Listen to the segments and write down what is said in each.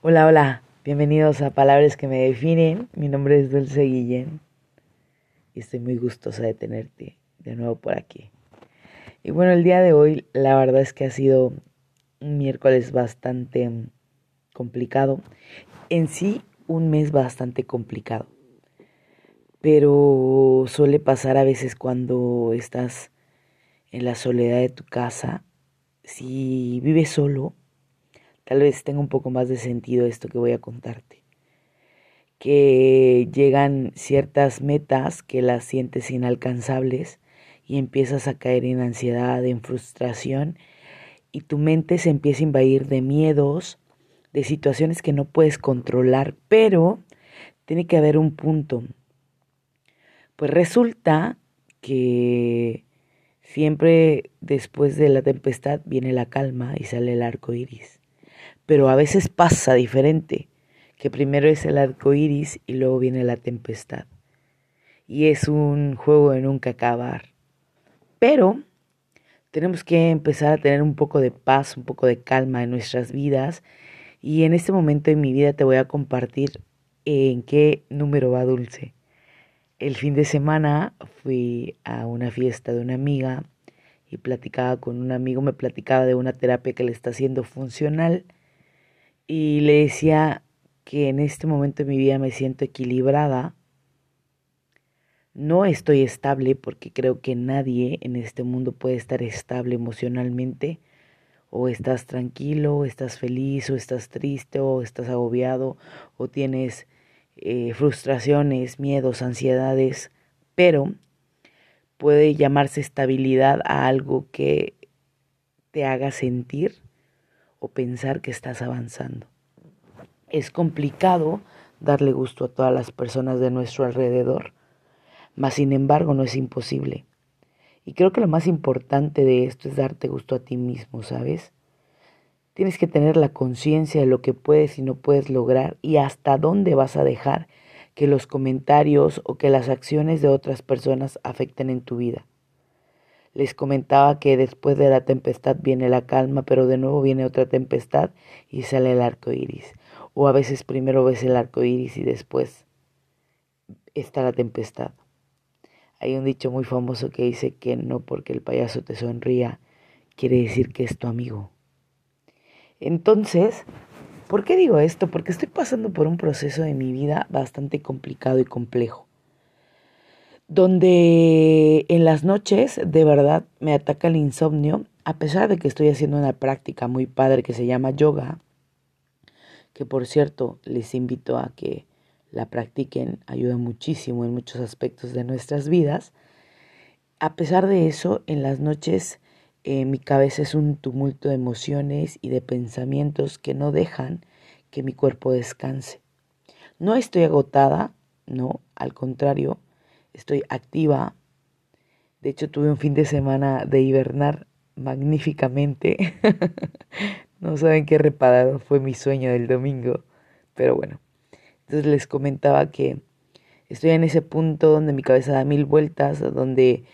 Hola, hola, bienvenidos a Palabras que me definen. Mi nombre es Dulce Guillén y estoy muy gustosa de tenerte de nuevo por aquí. Y bueno, el día de hoy la verdad es que ha sido un miércoles bastante complicado. En sí, un mes bastante complicado. Pero suele pasar a veces cuando estás en la soledad de tu casa. Si vives solo, tal vez tenga un poco más de sentido esto que voy a contarte. Que llegan ciertas metas que las sientes inalcanzables y empiezas a caer en ansiedad, en frustración y tu mente se empieza a invadir de miedos, de situaciones que no puedes controlar, pero tiene que haber un punto. Pues resulta que siempre después de la tempestad viene la calma y sale el arco iris pero a veces pasa diferente, que primero es el arco iris y luego viene la tempestad. Y es un juego de nunca acabar. Pero tenemos que empezar a tener un poco de paz, un poco de calma en nuestras vidas. Y en este momento en mi vida te voy a compartir en qué número va Dulce. El fin de semana fui a una fiesta de una amiga y platicaba con un amigo, me platicaba de una terapia que le está haciendo funcional y le decía que en este momento de mi vida me siento equilibrada. No estoy estable porque creo que nadie en este mundo puede estar estable emocionalmente. O estás tranquilo, o estás feliz, o estás triste, o estás agobiado, o tienes eh, frustraciones, miedos, ansiedades. Pero puede llamarse estabilidad a algo que te haga sentir o pensar que estás avanzando. Es complicado darle gusto a todas las personas de nuestro alrededor, mas sin embargo no es imposible. Y creo que lo más importante de esto es darte gusto a ti mismo, ¿sabes? Tienes que tener la conciencia de lo que puedes y no puedes lograr y hasta dónde vas a dejar que los comentarios o que las acciones de otras personas afecten en tu vida. Les comentaba que después de la tempestad viene la calma, pero de nuevo viene otra tempestad y sale el arco iris. O a veces primero ves el arco iris y después está la tempestad. Hay un dicho muy famoso que dice que no porque el payaso te sonría quiere decir que es tu amigo. Entonces, ¿por qué digo esto? Porque estoy pasando por un proceso de mi vida bastante complicado y complejo donde en las noches de verdad me ataca el insomnio, a pesar de que estoy haciendo una práctica muy padre que se llama yoga, que por cierto les invito a que la practiquen, ayuda muchísimo en muchos aspectos de nuestras vidas. A pesar de eso, en las noches eh, mi cabeza es un tumulto de emociones y de pensamientos que no dejan que mi cuerpo descanse. No estoy agotada, no, al contrario, estoy activa. De hecho, tuve un fin de semana de hibernar magníficamente. no saben qué reparado fue mi sueño del domingo, pero bueno. Entonces les comentaba que estoy en ese punto donde mi cabeza da mil vueltas, donde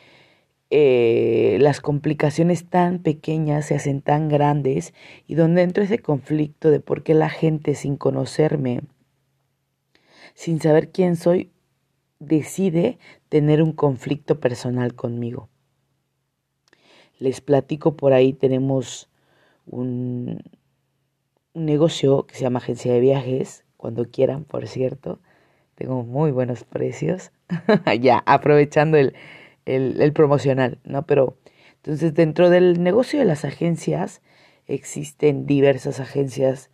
eh, las complicaciones tan pequeñas se hacen tan grandes y donde entro ese conflicto de por qué la gente sin conocerme, sin saber quién soy, decide tener un conflicto personal conmigo. Les platico por ahí, tenemos un, negocio que se llama agencia de viajes, cuando quieran, por cierto. Tengo muy buenos precios. ya, aprovechando el, el, el promocional, ¿no? Pero entonces dentro del negocio de las agencias existen diversas agencias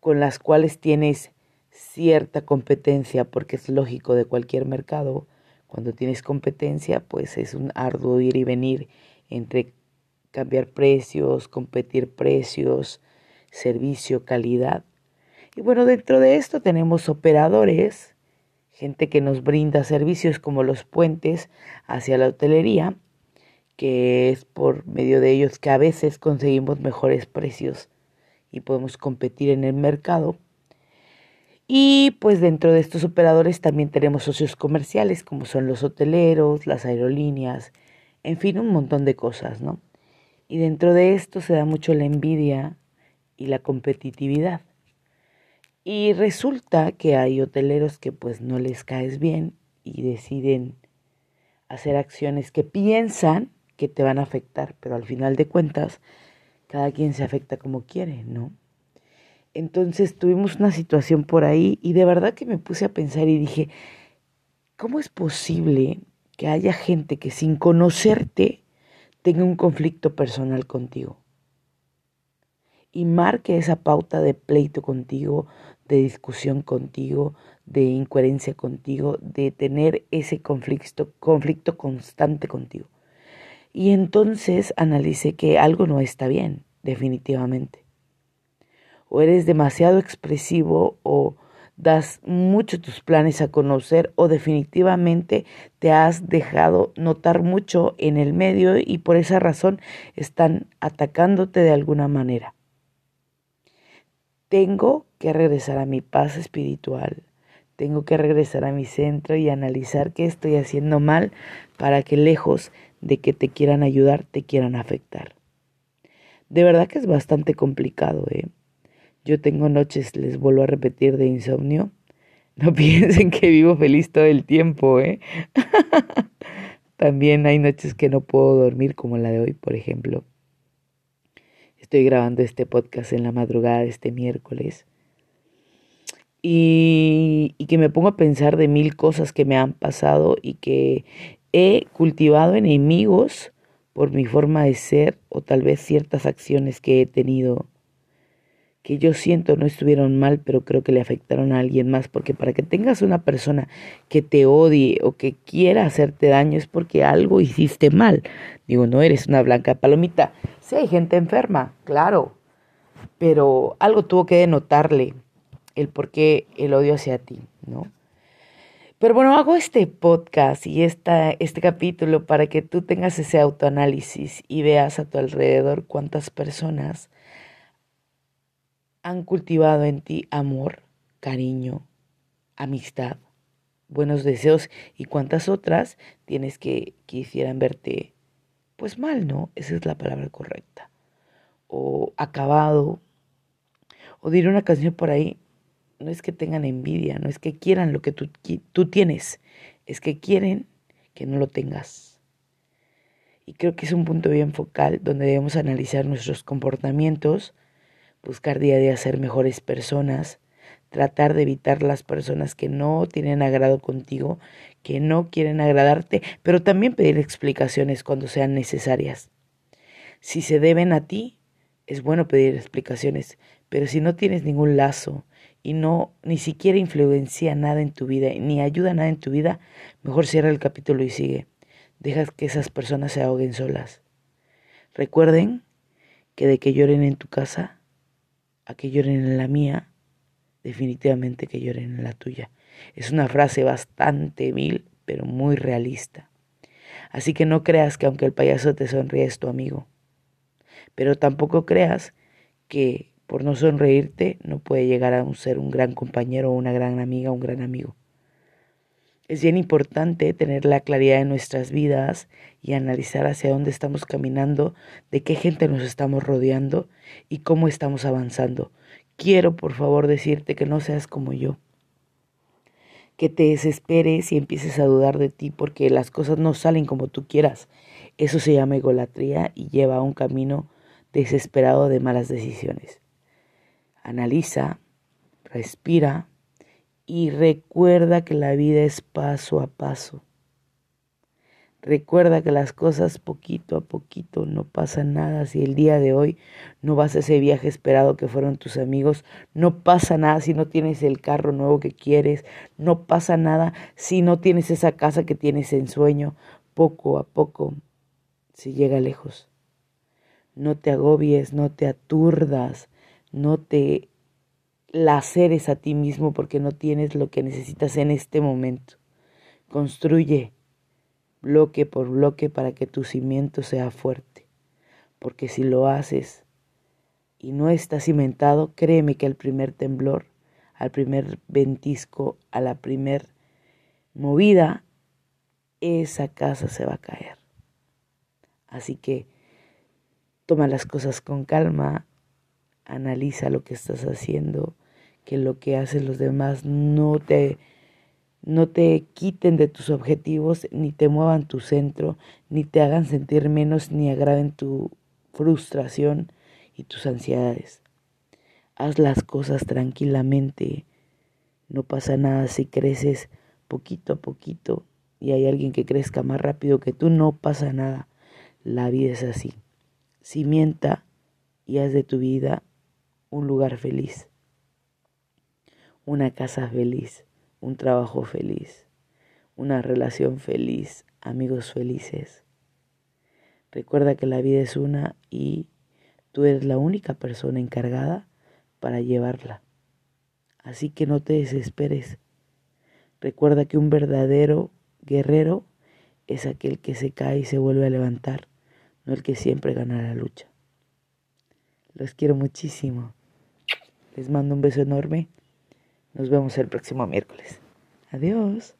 con las cuales tienes cierta competencia, porque es lógico de cualquier mercado, cuando tienes competencia, pues es un arduo ir y venir entre cambiar precios, competir precios, servicio, calidad. Y bueno, dentro de esto tenemos operadores, gente que nos brinda servicios como los puentes hacia la hotelería, que es por medio de ellos que a veces conseguimos mejores precios y podemos competir en el mercado y pues dentro de estos operadores también tenemos socios comerciales como son los hoteleros, las aerolíneas, en fin, un montón de cosas, ¿no? Y dentro de esto se da mucho la envidia y la competitividad. Y resulta que hay hoteleros que pues no les caes bien y deciden hacer acciones que piensan que te van a afectar, pero al final de cuentas cada quien se afecta como quiere, ¿no? Entonces tuvimos una situación por ahí y de verdad que me puse a pensar y dije, ¿cómo es posible que haya gente que sin conocerte tenga un conflicto personal contigo? Y marque esa pauta de pleito contigo, de discusión contigo, de incoherencia contigo, de tener ese conflicto, conflicto constante contigo. Y entonces analicé que algo no está bien, definitivamente. O eres demasiado expresivo o das mucho tus planes a conocer o definitivamente te has dejado notar mucho en el medio y por esa razón están atacándote de alguna manera. Tengo que regresar a mi paz espiritual, tengo que regresar a mi centro y analizar qué estoy haciendo mal para que lejos de que te quieran ayudar, te quieran afectar. De verdad que es bastante complicado, ¿eh? Yo tengo noches, les vuelvo a repetir, de insomnio. No piensen que vivo feliz todo el tiempo, ¿eh? También hay noches que no puedo dormir, como la de hoy, por ejemplo. Estoy grabando este podcast en la madrugada de este miércoles. Y, y, que me pongo a pensar de mil cosas que me han pasado y que he cultivado enemigos por mi forma de ser o tal vez ciertas acciones que he tenido que yo siento no estuvieron mal, pero creo que le afectaron a alguien más, porque para que tengas una persona que te odie o que quiera hacerte daño es porque algo hiciste mal. Digo, no eres una blanca palomita. Sí hay gente enferma, claro, pero algo tuvo que denotarle el por qué el odio hacia ti, ¿no? Pero bueno, hago este podcast y esta, este capítulo para que tú tengas ese autoanálisis y veas a tu alrededor cuántas personas han cultivado en ti amor, cariño, amistad, buenos deseos y cuántas otras tienes que quisieran verte pues mal, ¿no? Esa es la palabra correcta. O acabado. O diré una canción por ahí, no es que tengan envidia, no es que quieran lo que tú, tú tienes, es que quieren que no lo tengas. Y creo que es un punto bien focal donde debemos analizar nuestros comportamientos, buscar día a día ser mejores personas, tratar de evitar las personas que no tienen agrado contigo, que no quieren agradarte, pero también pedir explicaciones cuando sean necesarias. Si se deben a ti, es bueno pedir explicaciones, pero si no tienes ningún lazo, y no ni siquiera influencia nada en tu vida, ni ayuda nada en tu vida, mejor cierra el capítulo y sigue. Deja que esas personas se ahoguen solas. Recuerden que de que lloren en tu casa a que lloren en la mía, definitivamente que lloren en la tuya. Es una frase bastante vil, pero muy realista. Así que no creas que aunque el payaso te sonríe es tu amigo. Pero tampoco creas que por no sonreírte no puede llegar a ser un gran compañero una gran amiga un gran amigo. Es bien importante tener la claridad de nuestras vidas y analizar hacia dónde estamos caminando, de qué gente nos estamos rodeando y cómo estamos avanzando. Quiero por favor decirte que no seas como yo, que te desesperes y empieces a dudar de ti porque las cosas no salen como tú quieras. Eso se llama egolatría y lleva a un camino desesperado de malas decisiones. Analiza, respira y recuerda que la vida es paso a paso. Recuerda que las cosas poquito a poquito no pasan nada. Si el día de hoy no vas a ese viaje esperado que fueron tus amigos, no pasa nada si no tienes el carro nuevo que quieres, no pasa nada si no tienes esa casa que tienes en sueño. Poco a poco se llega lejos. No te agobies, no te aturdas, no te laceres a ti mismo porque no tienes lo que necesitas en este momento. Construye bloque por bloque para que tu cimiento sea fuerte. Porque si lo haces y no está cimentado, créeme que al primer temblor, al primer ventisco, a la primer movida, esa casa se va a caer. Así que toma las cosas con calma, analiza lo que estás haciendo, que lo que hacen los demás no te no te quiten de tus objetivos, ni te muevan tu centro, ni te hagan sentir menos, ni agraven tu frustración y tus ansiedades. Haz las cosas tranquilamente. No pasa nada si creces poquito a poquito y hay alguien que crezca más rápido que tú, no pasa nada. La vida es así. Cimienta y haz de tu vida un lugar feliz, una casa feliz un trabajo feliz, una relación feliz, amigos felices. Recuerda que la vida es una y tú eres la única persona encargada para llevarla. Así que no te desesperes. Recuerda que un verdadero guerrero es aquel que se cae y se vuelve a levantar, no el que siempre gana la lucha. Los quiero muchísimo. Les mando un beso enorme nos vemos el próximo miércoles. Adiós.